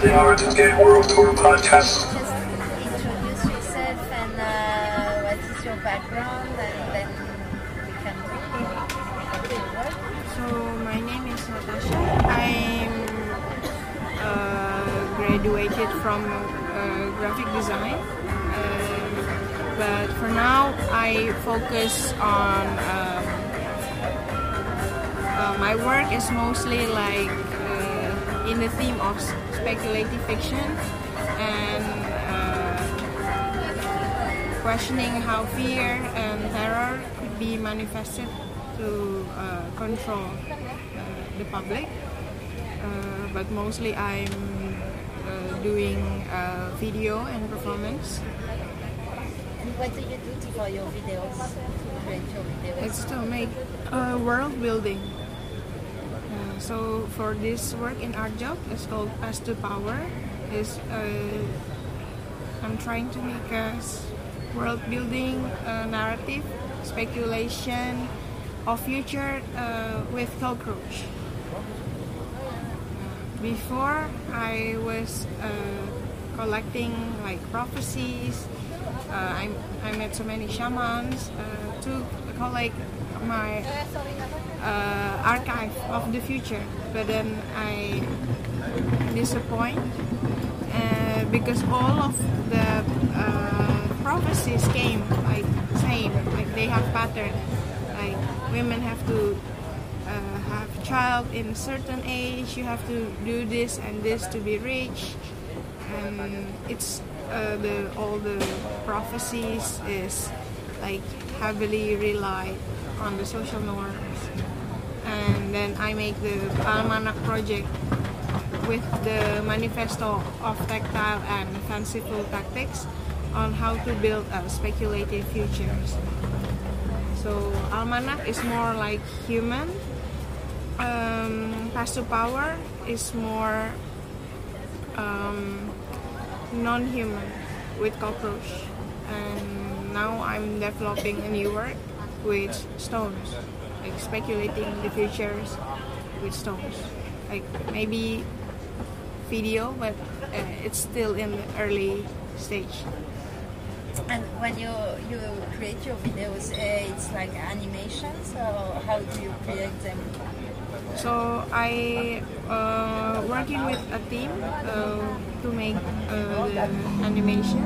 The Origin Game World Tour podcast. Just introduce yourself and uh, what is your background, and then we can do your work. So my name is Natasha. I'm uh, graduated from uh, graphic design, Um but for now I focus on um, uh, my work is mostly like in the theme of speculative fiction and uh, questioning how fear and terror could be manifested to uh, control uh, the public. Uh, but mostly I'm uh, doing uh, video and performance. What do you do to- for your videos? To create your videos? It's to make uh, world building. So for this work in art job, it's called Pest to Power. Is uh, I'm trying to make a world building uh, narrative, speculation of future uh, with cockroach. Before I was uh, collecting like prophecies. Uh, I, I met so many shamans uh, to collect my uh, archive of the future. But then I disappoint uh, because all of the uh, prophecies came like same, like they have pattern. Like women have to uh, have child in a certain age. You have to do this and this to be rich, and it's uh, the all the prophecies is like heavily rely on the social norms. And then I make the Almanac project with the manifesto of tactile and fanciful tactics on how to build a speculative futures. So Almanac is more like human. Um, Pest to Power is more um, non-human with cockroach. And now I'm developing a new work with stones, like speculating the futures with stones. Like maybe video, but uh, it's still in the early stage. And when you you create your videos, uh, it's like animations, or how do you create them? So I uh, working with a team uh, to make uh, the animation.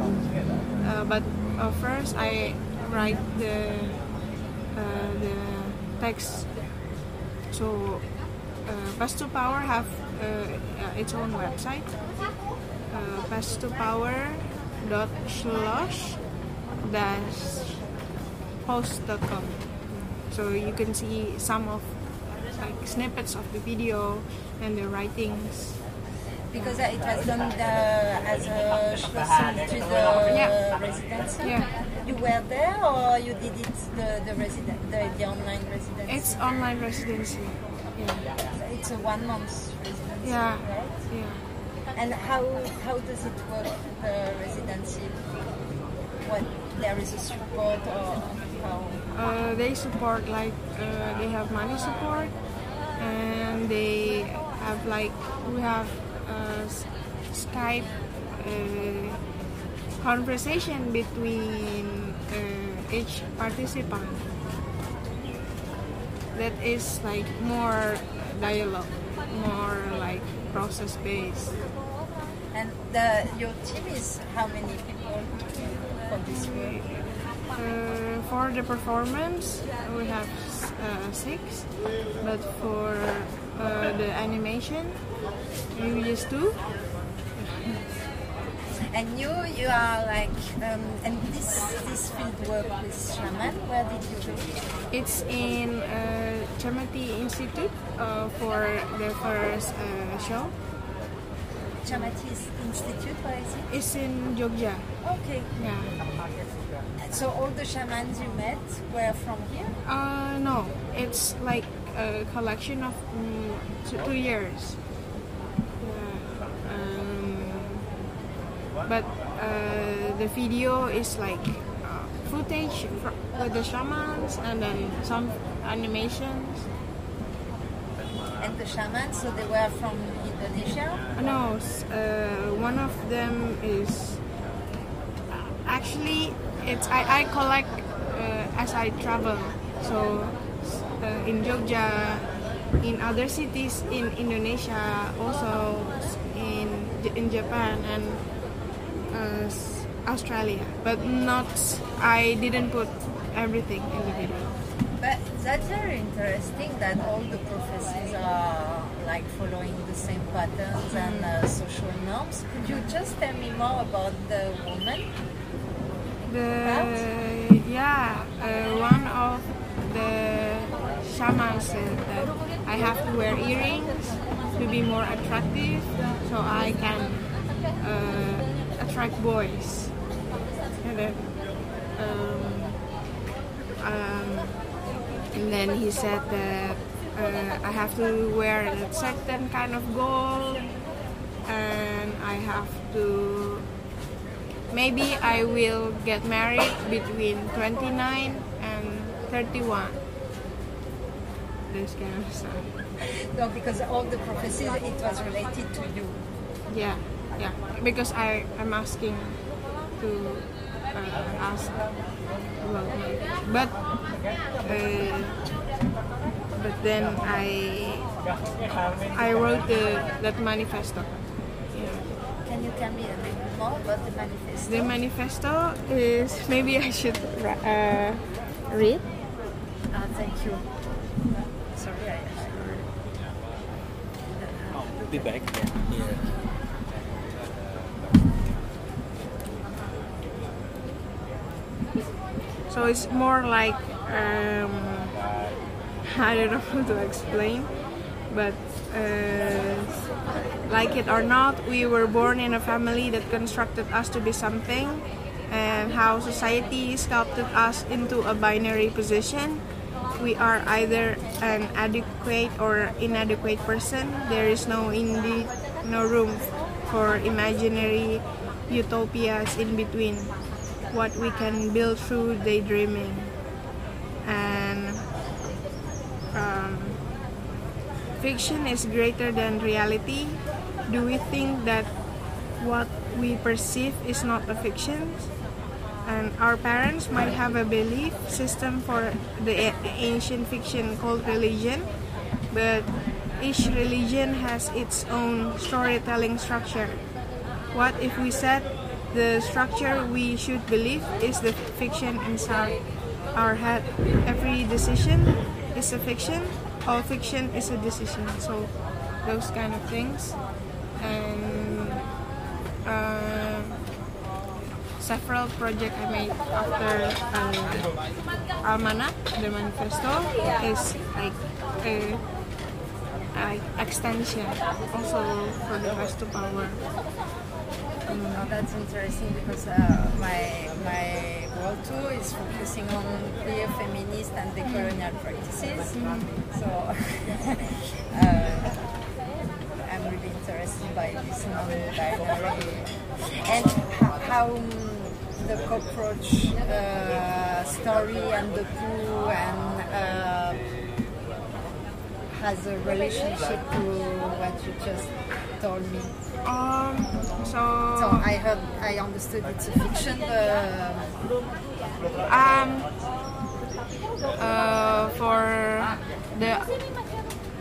Uh, but uh, first I write the uh, the text. So uh, Pest to Power have uh, uh, its own website. Uh, Pest to Power dot schloss dash post.com. So you can see some of like snippets of the video and the writings. Because it was done the, as a Schlossen to the Yeah. residency. Yeah. You were there, or you did it the the resident the, the online residency? It's online residency. Yeah. it's a one month residency, Yeah. right? Yeah. And how how does it work the residency? What there is a support or how? Uh, they support like uh, they have money support and they have like we have uh, Skype uh, conversation between uh, each participant that is like more dialogue more like process based And the your team is how many people for this work? Uh, for the performance, we have uh, six, but for uh, the animation, we use two. And you you are like um, and this this field work with shaman. Where did you do? it? It's in uh, Cemeti Institute uh, for the first uh, show. Cemeti Institute. Where is it? It's in Jogja. Okay. Yeah. So all the shamans you met were from here. Uh, no, it's like a collection of mm, two, two years. Yeah. Um, but uh, the video is like uh, footage fr- with the shamans and then some animations. And the shamans, so they were from Indonesia. No, uh, one of them is actually it's I, I collect uh, as I travel. So uh, in Jogja, in other cities in Indonesia, also in in Japan and uh, Australia, but not. I didn't put everything in the video. But that's very interesting that all the prophecies are like following the same patterns and uh, social norms. Could you just tell me more about the woman? The yeah, uh, one of the shamans said that I have to wear earrings to be more attractive, so I can uh, attract boys. And then, um, um, and then he said that uh, I have to wear a certain kind of gold, and I have to maybe I will get married between 29 and 31. This kind of stuff. No, because all the prophecies it was related to you. Yeah, yeah. Because I I'm asking to uh, ask about my, but uh, but then I I wrote the that manifesto. Yeah. Can you tell me a bit more about the manifesto? The manifesto is maybe I should uh, read. Ah, thank you. Sorry, I. Be back. Yeah. So it's more like um, I don't know how to explain, but uh, like it or not, we were born in a family that constructed us to be something, and how society sculpted us into a binary position. We are either an adequate or inadequate person. There is no indeed no room for imaginary utopias in between what we can build through daydreaming. And um, fiction is greater than reality. Do we think that what we perceive is not a fiction? And our parents might have a belief system for the ancient fiction called religion but each religion has its own storytelling structure. What if we said the structure we should believe is the fiction inside our head? Every decision is a fiction, all fiction is a decision. So, those kind of things. And uh, several projects I made after uh, Almanac, the manifesto, is like a, extension also for the Rise to Power. Oh, that's interesting because uh, my my world tour is focusing on queer, feminist, and decolonial practices. So uh, I'm really interested by this non-binary and how um, the cockroach uh, story and the poo and uh, has a relationship to what you just told me. Um, so, So I heard, I understood it's a fiction. Uh, um, uh, for the,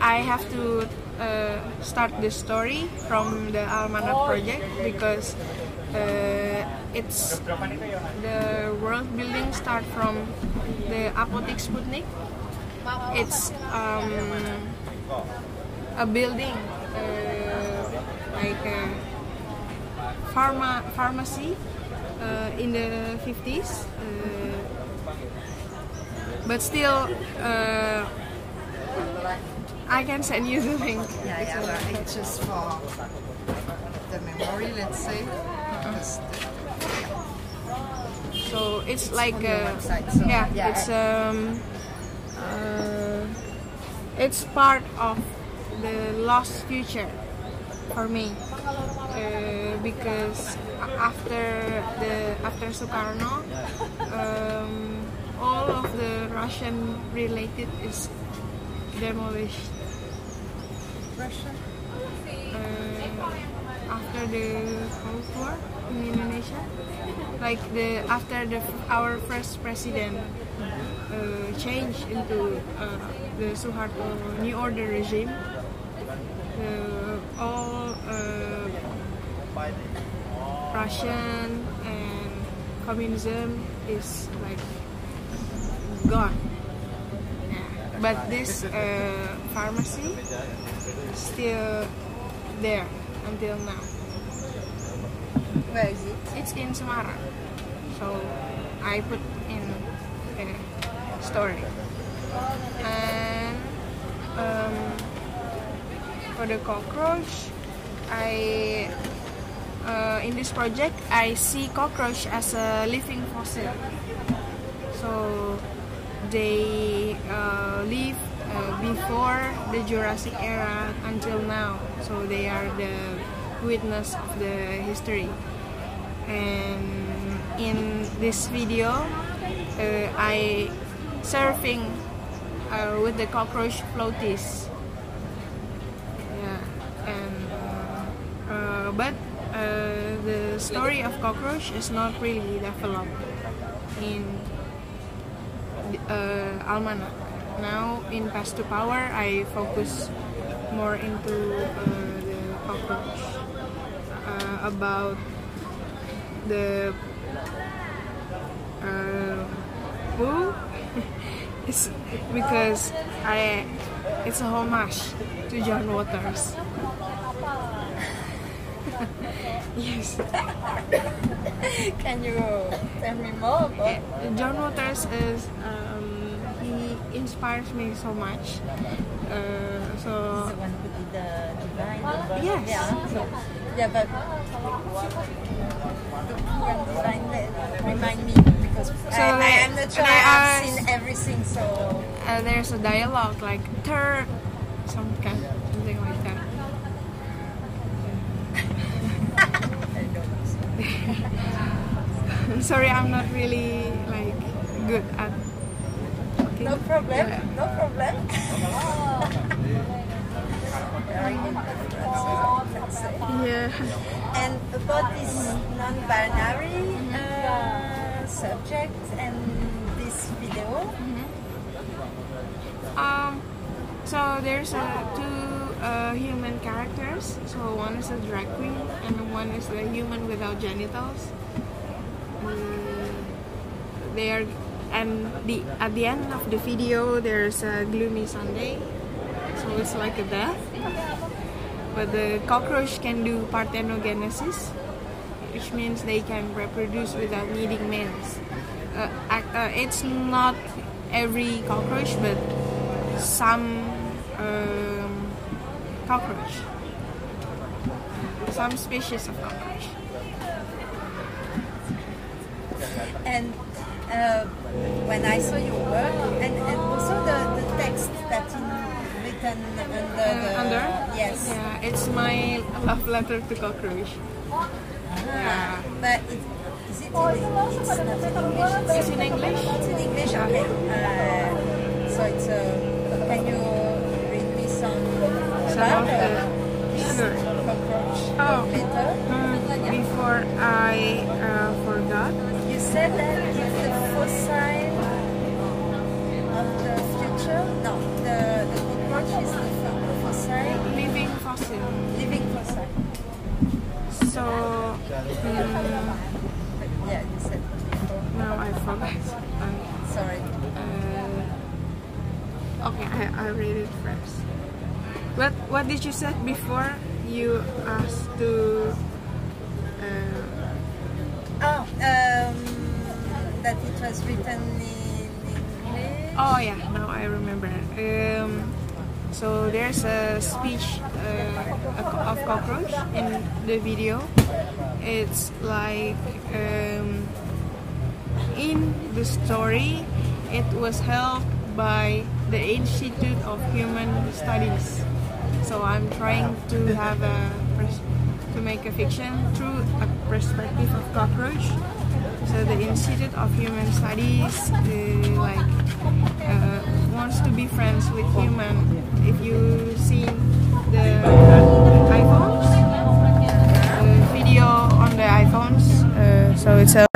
I have to uh, start the story from the Almanac project because uh, it's the world building start from the Apotek Sputnik. It's um, a building uh, like a pharma pharmacy uh, in the 50s uh, but still uh, I can send you the link yeah, yeah, but it's just for the memory, let's say. So it's like on your uh, website, so, yeah, yeah. it's um uh, it's part of the lost future for me uh, because after the after Sukarno um, all of the Russian related is demolished Russia? uh, after the Cold War in Indonesia. Like the after the our first president uh, changed into uh, the Suharto New Order regime. The, all uh, Russian and communism is like gone. Yeah. But this uh, pharmacy still there until now. Where is it? It's in Semarang. So I put in a story. And um, for the cockroach, I uh, in this project I see cockroach as a living fossil. So they uh, live uh, before the Jurassic era until now. So they are the witness of the history. And in this video, uh, I surfing uh, with the cockroach floaties. Yeah, and uh, uh, but uh, the story of cockroach is not really developed in uh, Almanac. Now in Pest to Power, I focus more into uh, the cockroach uh, about the uh, it's because I it's a homage to John Waters. yes. Can you tell me more about? John Waters is um, he inspires me so much. Uh, so The one who did the divine. Yes. Yeah. So, yeah, but the remind me because I, I they- am not sure I have seen everything. So uh, there's a dialogue like third, some kind, something like that. I don't. Sorry, I'm not really like good at. No problem. Yeah. No problem. Very good. That's all I can say. Yeah. And about this non-binary uh, subject and this video, Um, so there's uh, two uh, human characters. So one is a drag queen, and one is the human without genitals. Mm, they are, and the at the end of the video there's a gloomy Sunday. So it's like a death. But the cockroach can do parthenogenesis, which means they can reproduce without needing males. Uh, uh, it's not every cockroach, but some um, cockroach, some species of cockroach. and uh, when I saw your work, and, and also the, the text that in written under the Uh, under? yes, Yeah, it's my love letter to cockroach. Ah, but it, is it in, it's not in English? It's in English. It's in English. Okay. Uh, so it's uh, Some about of the this sure. Oh. Uh, before I uh, forgot, You said that it's the first sign of the future. No, the the cockroach is the first sign. living fossil. living fossil. So mm, Yeah, you said before. now I forgot. Uh, Sorry. uh, okay, I, I read it first. What did you say before? You asked to. Uh, Oh, um, that it was written in English. Oh yeah, now I remember. Um, so there's a speech uh, of cockroach in the video. It's like um, in the story, it was held by the Institute of Human Studies. So I'm trying to have a to make a fiction through a perspective of cockroach. So the Institute of Human Studies uh, like uh, wants to be friends with human. If you see the iPhones, the video on the iPhones, uh, So it's a,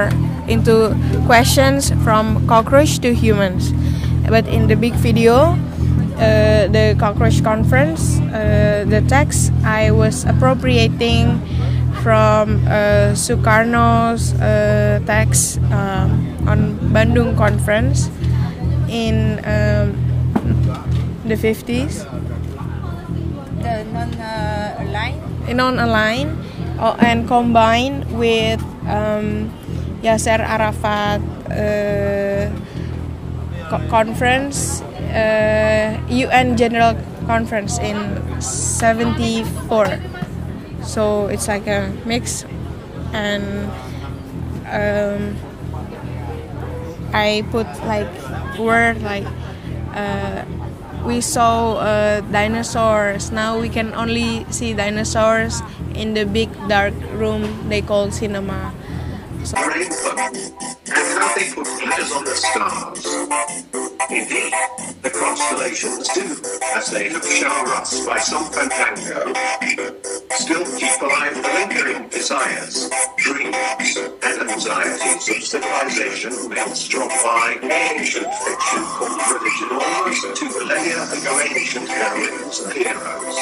into questions from cockroach to humans. But in the big video, uh, the cockroach conference, uh, the text I was appropriating from uh, Sukarno's uh, text um, on Bandung conference in um, the 50s. The non-aligned. non-aligned uh, and combined with um, Yasser Arafat uh, co- conference, uh, UN General Conference in 74. So it's like a mix, and um, I put like word like uh, we saw uh, dinosaurs. Now we can only see dinosaurs in the big dark room they call cinema. Rainbow, and how they put glitters on the stars. Indeed, the constellations do, as they have shown us by some fandango. Still keep alive the lingering desires, dreams, and anxieties of civilization maelstrom by ancient fiction called religion almost two millennia ago ancient heroines and heroes.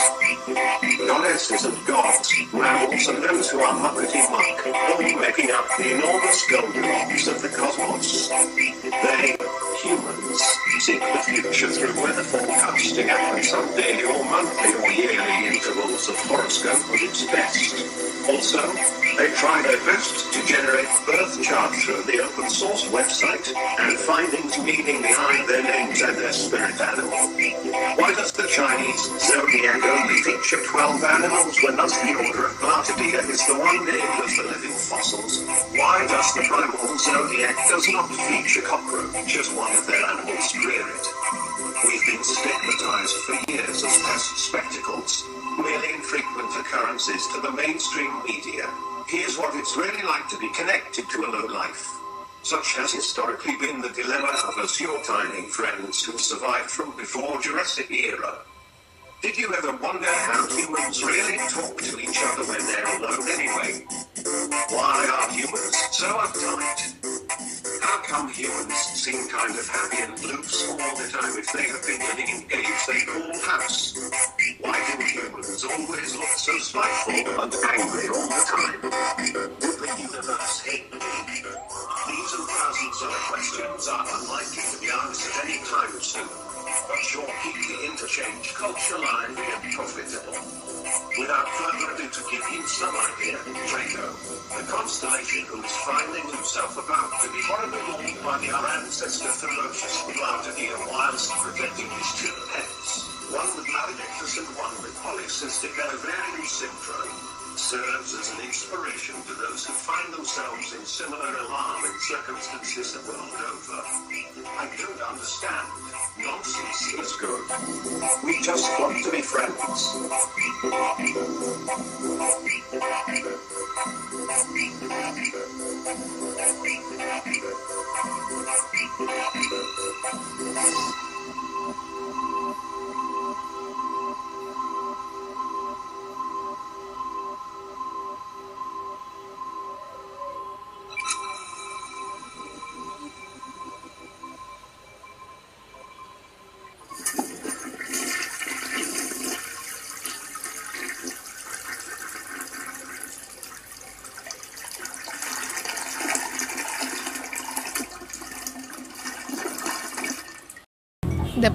Goddesses and gods, mammals and those who are muckety muck, all making up the enormous golden Goldilocks of the cosmos. They, humans, seek the future through weather forecasting and some daily or monthly or yearly intervals of horoscope at its best. Also, they try their best to generate birth charts through the open source website and findings meaning behind their names and their spirit animal. Why does the Chinese zodiac only feature 12 animals when thus the order of Blattodea is the one named as the living fossils? Why does the primal zodiac does not feature cockroach as one of their animal spirit? We've been stigmatized for years as pest spectacles, merely infrequent occurrences to the mainstream media. Here's what it's really like to be connected to a low life. Such has historically been the dilemma of us, your tiny friends who survived from before Jurassic era. Did you ever wonder how humans really talk to each other when they're alone anyway? Why are humans so uptight? How come humans seem kind of happy and loose all the time if they have been living in caves they call house? Why do humans always look so spiteful and angry all the time? Would the universe hate me? These and thousands other questions are unlikely to be answered anytime soon, but sure keep interchange culture lively and profitable. Without further ado to give you some idea, Draco, the constellation who is finding himself about to be horribly mauled by the our ancestor ferocious Blattodea whilst protecting his two pets, one with maledictus and one with polycystic ovarian syndrome, serves as an inspiration to those who find themselves in similar alarming circumstances the world over. I don't understand. Nonsense is good. We just want to be friends. the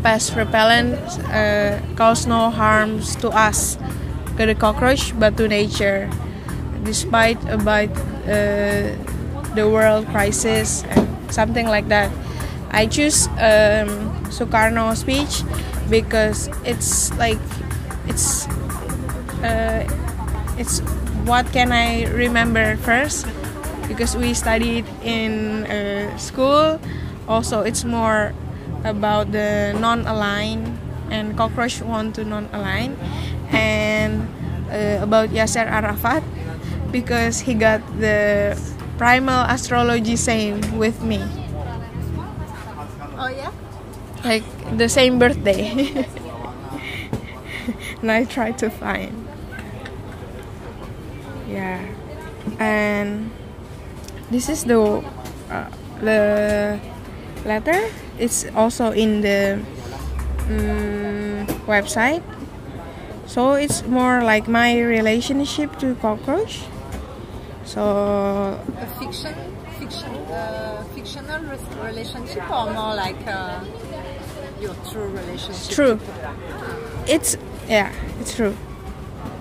pest repellent uh, cause no harms to us, to the cockroach, but to nature. Despite about uh, the world crisis and something like that, I choose um, Sukarno speech because it's like it's uh, it's what can I remember first because we studied in uh, school. Also, it's more about the non-aligned and cockroach want to non-align and uh, about Yasser Arafat because he got the primal astrology same with me Oh yeah? like the same birthday and I try to find yeah and this is the uh, the letter. It's also in the mm, website. So it's more like my relationship to cockroach. So A fiction, fiction, uh, fictional relationship, or more like uh, your true relationship? true. It's yeah, it's true.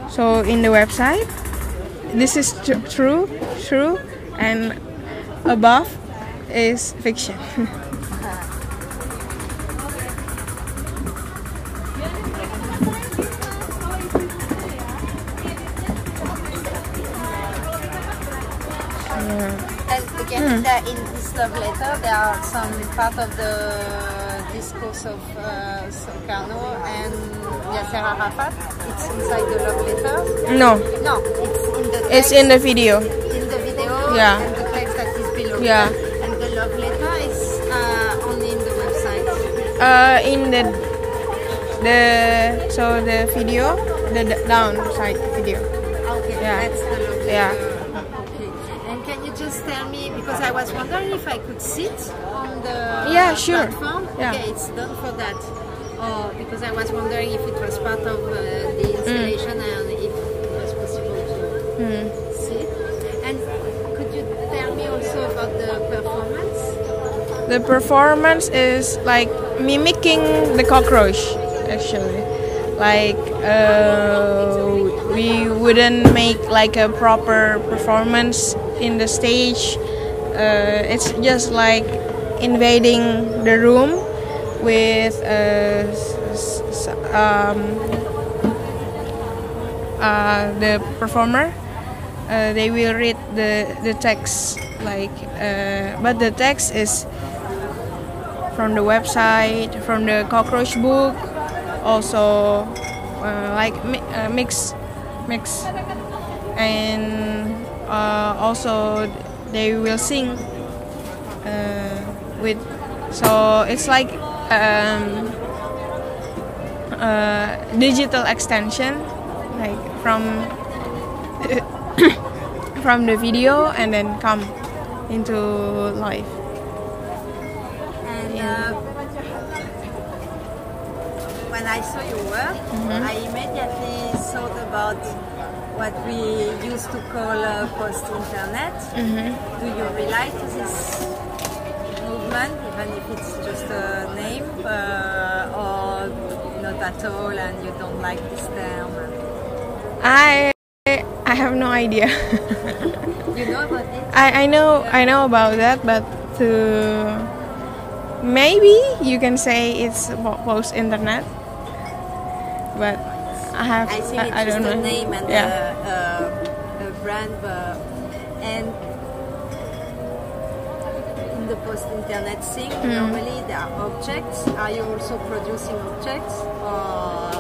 So in the website, this is tr- true, true, and above is fiction. in this love letter, there are some part of the discourse of uh, Sukarno and Yasser Arafat. It's inside the love letter. no, No, it's in the text, it's in the video. in the video Yeah. and the text that is below. Yeah. And the love letter is uh, only in the website. Uh, in the the so the video, the d- downside video. Okay, Yeah. that's the love letter. Yeah. Okay. And can you just tell me because I was wondering if I could sit on the Yeah, sure. platform. Yeah. Okay, it's done for that. Oh, because I was wondering if it was part of uh, the installation and if it was possible to sit. And could you tell me also about the performance? The performance is like mimicking the cockroach, actually. Like uh, we wouldn't make like a proper performance in the stage. Uh, it's just like invading the room with uh, um, uh, the performer. Uh, they will read the the text like, uh, but the text is from the website, from the cockroach book, also uh, like mi- mix, mix, and uh, also they will sing uh, with. So it's like um, uh, digital extension, like from from the video and then come into life. And uh, when I saw your work, Mm-hmm. I immediately thought about what we used to call uh, post-internet. Mm-hmm. Do you relate to this movement, even if it's just a name, uh, or not at all, and you don't like this term? I I have no idea. You know about it? I, I know I know about that, but to maybe you can say it's post internet, but I have I think it's I, just don't a know. name and yeah. a, a brand, but, and in the post-internet thing, Hmm. normally there are objects. Are you also producing objects, or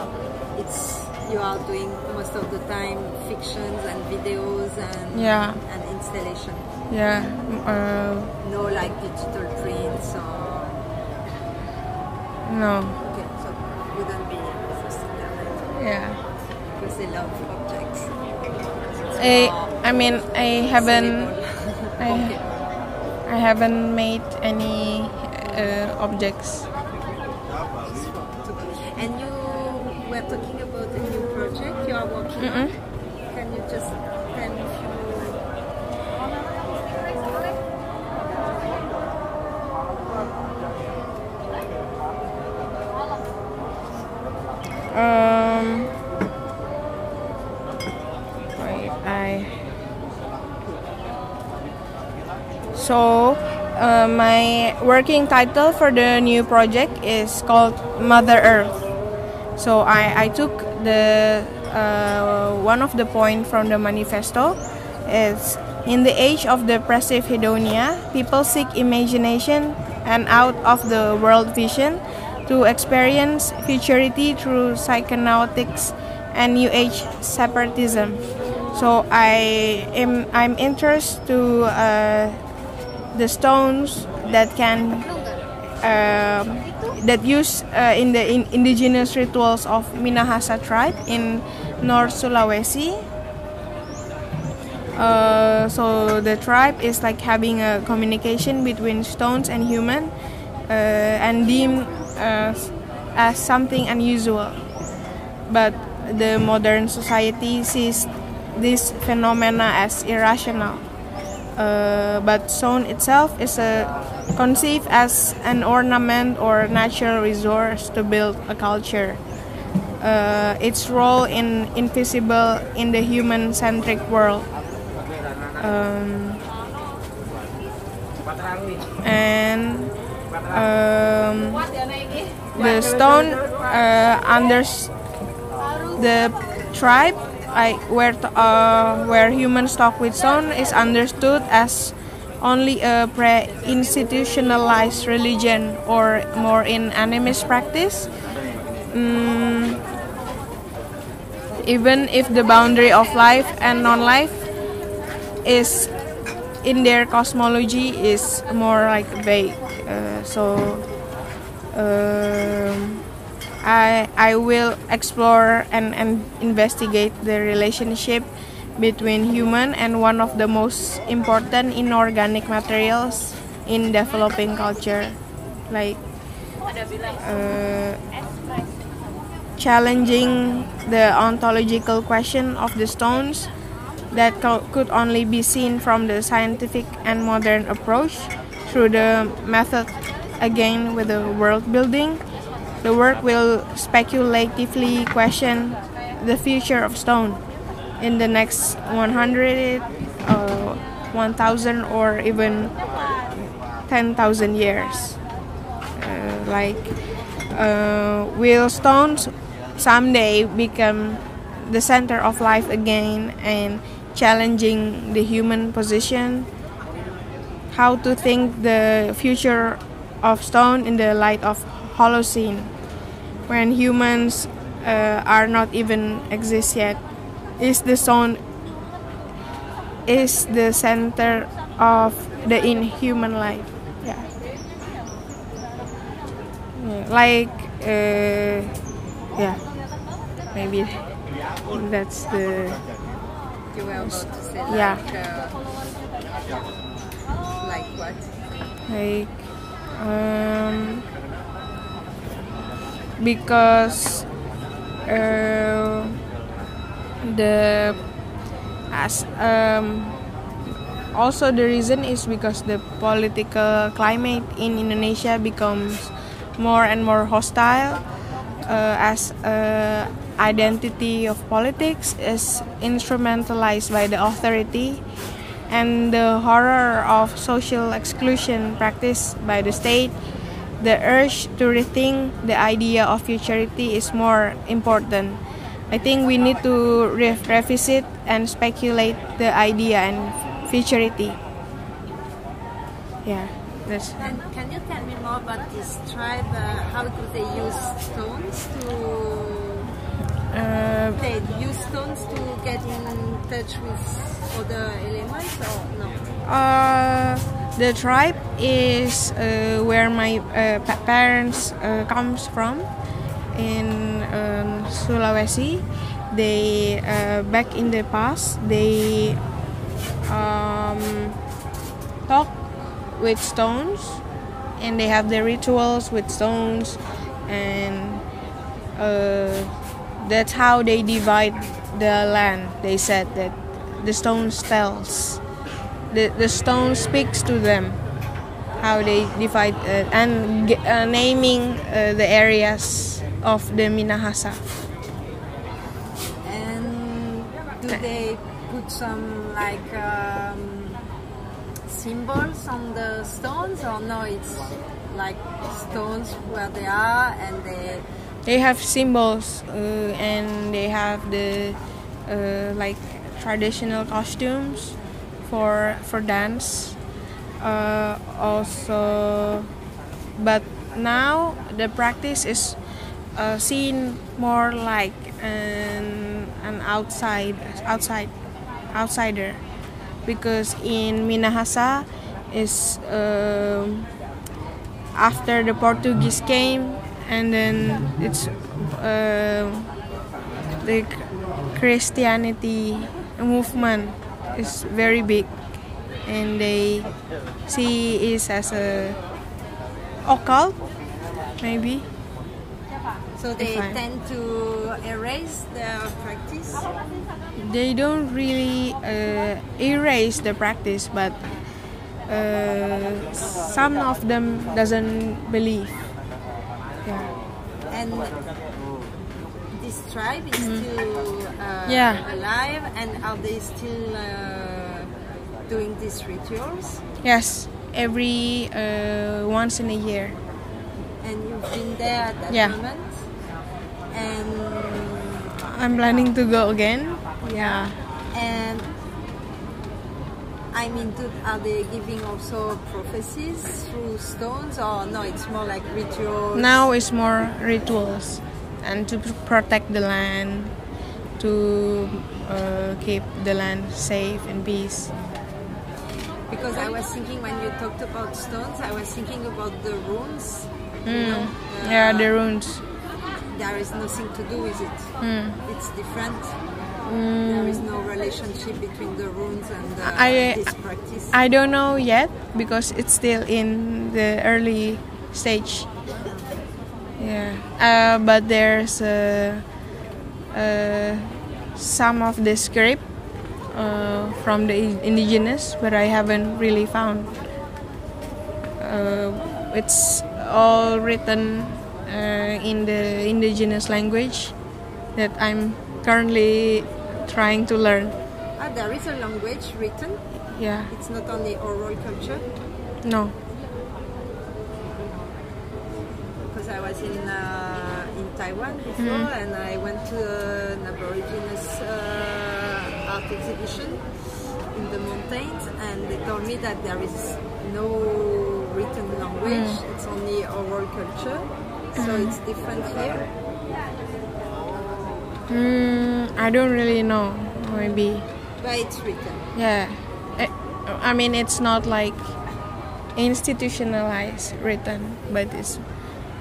it's you are doing most of the time fictions and videos and Yeah. and installation? yeah. Uh, No, like digital prints or no. okay, so wouldn't be post-internet Yeah. because they love objects. I I mean I haven't I, Okay. I haven't made any uh, objects. And you were talking about a new project you are working on. So, uh, my working title for the new project is called Mother Earth. So I, I took the uh, one of the point from the manifesto is in the age of depressive hedonia, people seek imagination and out of the world vision to experience futurity through psychonautics and new age separatism. So I am I'm interested to uh, the stones that can um, that use uh, in the in indigenous rituals of Minahasa tribe in North Sulawesi. Uh, so the tribe is like having a communication between stones and human, uh, and deemed as, as something unusual. But the modern society sees this phenomena as irrational. Uh, but stone itself is a, conceived as an ornament or natural resource to build a culture. Uh, its role in invisible in the human-centric world. Um, and um, the stone uh, under the tribe like where uh, where humans talk with stone is understood as only a pre-institutionalized religion or more in animist practice. Mm, even if the boundary of life and non-life is in their cosmology is more like vague uh, so um, I, I will explore and, and investigate the relationship between human and one of the most important inorganic materials in developing culture. Like uh, challenging the ontological question of the stones that could only be seen from the scientific and modern approach through the method again with the world building the work will speculatively question the future of stone in the next 100, uh, 1000, or even 10,000 years. Uh, like, uh, will stones someday become the center of life again and challenging the human position? How to think the future of stone in the light of Holocene, when humans uh, are not even exist yet, is the zone is the center of the inhuman life. Yeah, yeah like uh, yeah, maybe that's the. You were about to say yeah. like, uh, like what? Like um because uh, the as um, also the reason is because the political climate in Indonesia becomes more and more hostile uh, as uh, identity of politics is instrumentalized by the authority and the horror of social exclusion practiced by the state the urge to rethink the idea of futurity is more important. I think we need to re revisit and speculate the idea and futurity. Yeah, that's. And can you tell me more about this tribe? Uh, how do they use stones to? Uh, they use stones to get in touch with other elements, or no? Uh, the tribe is uh, where my uh, parents uh, comes from in um, Sulawesi. They uh, back in the past they um, talk with stones and they have their rituals with stones and uh, that's how they divide the land. They said that the stones tells the, the stone speaks to them how they divide uh, and uh, naming uh, the areas of the Minahasa. And do they put some like um, symbols on the stones or no? It's like stones where they are and they. They have symbols uh, and they have the uh, like traditional costumes for for dance. Uh, also but now the practice is uh, seen more like an, an outside outside outsider. Because in Minahasa is uh, after the Portuguese came and then it's uh, the Christianity movement is very big, and they see it as a occult, maybe. So they tend to erase the practice. They don't really uh, erase the practice, but uh, some of them doesn't believe. Yeah. And tribe is still uh, Yeah. alive, and are they still uh, doing these rituals? Yes, every uh, once in a year. And you've been there at that Yeah. moment, and I'm planning to go again. Yeah. and I mean, do, are they giving also prophecies through stones, or no? It's more like rituals. Now it's more rituals and to protect the land, to uh, keep the land safe and peace. Because I was thinking when you talked about stones, I was thinking about the runes. you know, Mm. Yeah, the runes. there is nothing to do with it. Mm. It's different. There is no relationship between the runes and the, I- this practice. I don't know yet because it's still in the early stage. Yeah, uh, but there's uh, uh, some of the script uh, from the indigenous, but I haven't really found. Uh, it's all written uh, in the indigenous language that I'm currently trying to learn. ah, there is a language written. Yeah, It's not only oral culture. no. Because I was in uh, in Taiwan before, and I went to an Aborigines uh, art exhibition in the mountains, and they told me that there is no written language; it's only oral culture. So it's different here. Mm, I don't really know. Maybe. But it's written. Yeah. I, I mean, it's not like institutionalized written, but it's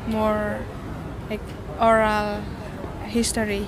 more like oral history.